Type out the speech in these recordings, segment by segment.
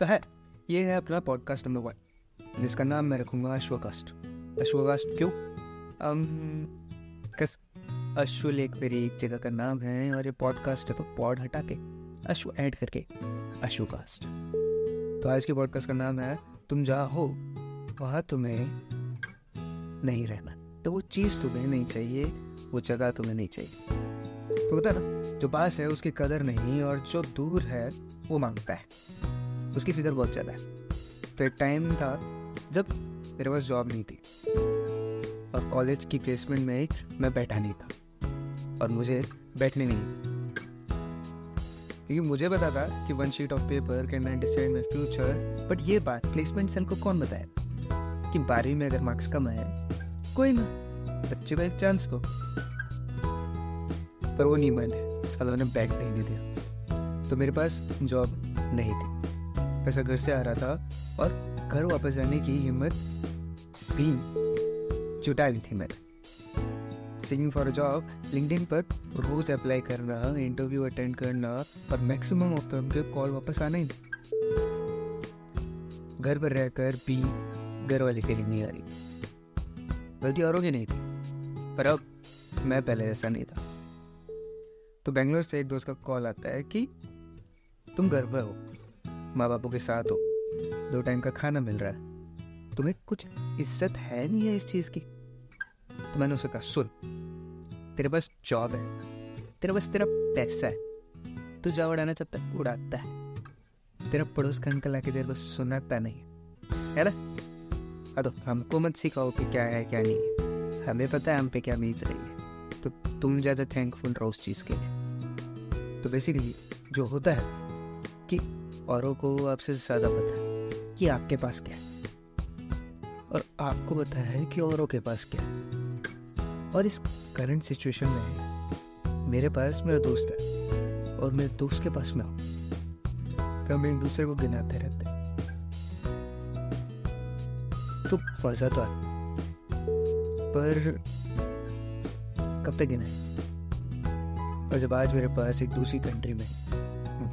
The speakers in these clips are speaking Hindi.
तो है। ये है अपना पॉडकास्ट नंबर वन जिसका नाम मैं रखूँगा अश्वकास्ट अश्वकास्ट क्यों? कस अश्व एक मेरी एक जगह का नाम है और ये पॉडकास्ट है तो पॉड हटा के अश्व ऐड करके अश्वकास्ट तो आज के पॉडकास्ट का नाम है, तुम जहाँ हो, वहाँ तुम्हें नहीं रहना। तो वो चीज़ तुम्हें नहीं चाहिए, वो जगह तुम्हें नहीं चाहिए। तो होता ना, जो पास है उसकी कदर नहीं और जो दूर है वो माँगता है। उसकी फ़िक्र बहुत ज़्यादा है। तो एक टाइम था जब मेरे पास जॉब नहीं थी और कॉलेज की प्लेसमेंट में मैं बैठा नहीं था और मुझे बैठने नहीं क्योंकि मुझे पता था कि one sheet of paper can I decide my future but ये बात प्लेसमेंट सेल को कौन बताया कि बारहवीं में अगर मार्क्स कम आए, कोई ना, बच्चे को एक चांस दो पर वो नहीं माने, सालों ने बैग नहीं दिया। तो मेरे पास जॉब नहीं थी। पैसा घर से आ रहा था और घर वापस जाने की हिम्मत भी जुटा ली थी मैंने। Singing for a job LinkedIn पर रोज अप्लाई करना इंटरव्यू अटेंड करना और मैक्सिमम ऑफ़ टाइम के कॉल वापस आना। ही घर पर रहकर भी घर वाली फीलिंग नहीं आ रही गलती औरों की नहीं थी, पर अब मैं पहले ऐसा नहीं था। तो बेंगलोर से एक दोस्त का कॉल आता है कि तुम घर पर हो। माँ बापों के साथ हो। दो टाइम का खाना मिल रहा है। तुम्हें कुछ इज़्ज़त है नहीं है इस चीज़ की? तो मैंने उसे कहा सुन तेरे पास जॉब है। तेरे पास तेरा पैसा है। तू जा उड़ाना चाहता है उड़ाता है। तेरा पड़ोस का अंकल आके तेरे को सुनाता नहीं है। ना? तो हमको मत सिखाओ कि क्या है, क्या नहीं है। हमें पता है हम पे क्या मीज रही है। तो तुम ज़्यादा थैंकफुल रहो उस चीज़ के लिए। तो बेसिकली जो होता है कि औरों को आपसे ज़्यादा पता है कि आपके पास क्या है। और आपको पता है कि औरों के पास क्या है। और इस करंट सिचुएशन में मेरे पास मेरा दोस्त है और मेरे दोस्त के पास मैं हूँ। तो हम एक दूसरे को गिनाते रहते हैं। तो मज़ा तो आता पर कब तक गिना है और जब आज मेरे पास एक दूसरी कंट्री में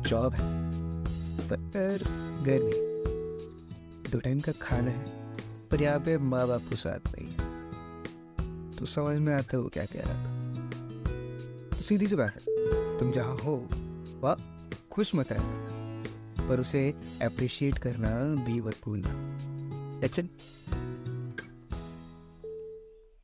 जॉब है पर नहीं दो टाइम का खाना है, पर यहाँ पे माँ बाप को साथ नहीं है। तो समझ में आता है वो क्या कह रहा था। तो सीधी सी बात है, तुम जहाँ हो, वह खुश मत रहना, पर उसे अप्रिशिएट करना भी मत भूलना।